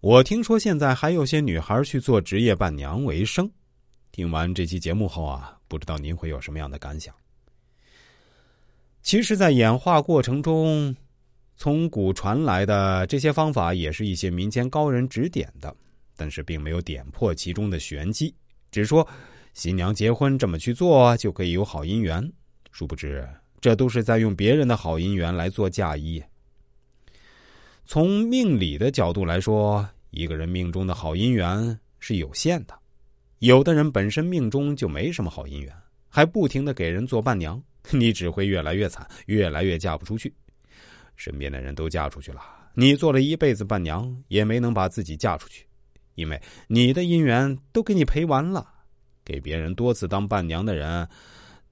我听说现在还有些女孩去做职业伴娘为生。听完这期节目后啊，不知道您会有什么样的感想？其实，在演化过程中，从古传来的这些方法，也是一些民间高人指点的，但是并没有点破其中的玄机，只说新娘结婚这么去做就可以有好姻缘。殊不知，这都是在用别人的好姻缘来做嫁衣。从命理的角度来说，一个人命中的好姻缘是有限的，有的人本身命中就没什么好姻缘，还不停的给人做伴娘。你只会越来越惨，越来越嫁不出去。身边的人都嫁出去了，你做了一辈子伴娘，也没能把自己嫁出去，因为你的姻缘都给你赔完了。给别人多次当伴娘的人，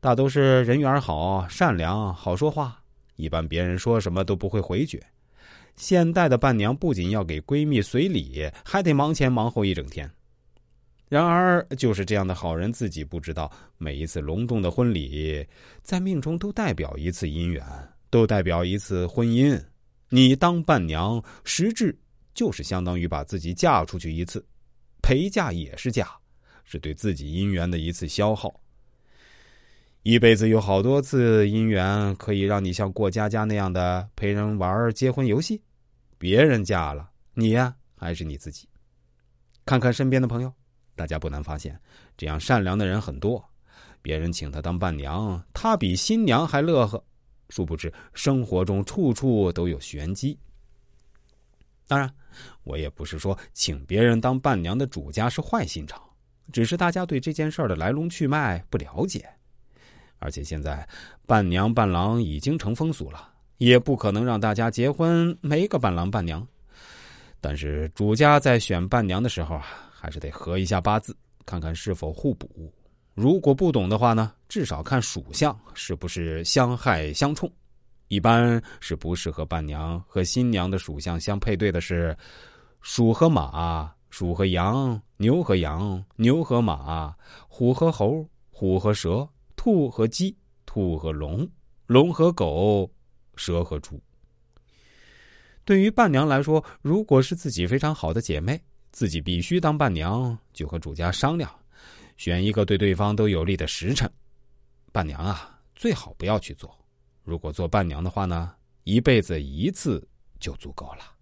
大都是人缘好、善良、好说话，一般别人说什么都不会回绝。现代的伴娘不仅要给闺蜜随礼，还得忙前忙后一整天。然而，就是这样的好人自己不知道，每一次隆重的婚礼，在命中都代表一次姻缘，都代表一次婚姻。你当伴娘，实质就是相当于把自己嫁出去一次，陪嫁也是嫁，是对自己姻缘的一次消耗。一辈子有好多次姻缘，可以让你像过家家那样的陪人玩结婚游戏。别人嫁了，你呀，还是你自己。看看身边的朋友。大家不难发现，这样善良的人很多。别人请他当伴娘，他比新娘还乐呵。殊不知，生活中处处都有玄机。当然，我也不是说请别人当伴娘的主家是坏心肠，只是大家对这件事的来龙去脉不了解。而且现在，伴娘伴郎已经成风俗了，也不可能让大家结婚没个伴郎伴娘。但是，主家在选伴娘的时候啊。还是得合一下八字，看看是否互补。如果不懂的话呢，至少看属相是不是相害相冲。一般是不适合伴娘和新娘的属相相配对的是鼠和马、鼠和羊、牛和羊、牛和马、虎和猴、虎和蛇、兔和鸡、兔和龙、龙和狗、蛇和猪。对于伴娘来说，如果是自己非常好的姐妹。自己必须当伴娘，就和主家商量，选一个对对方都有利的时辰。伴娘啊，最好不要去做。如果做伴娘的话呢，一辈子一次就足够了。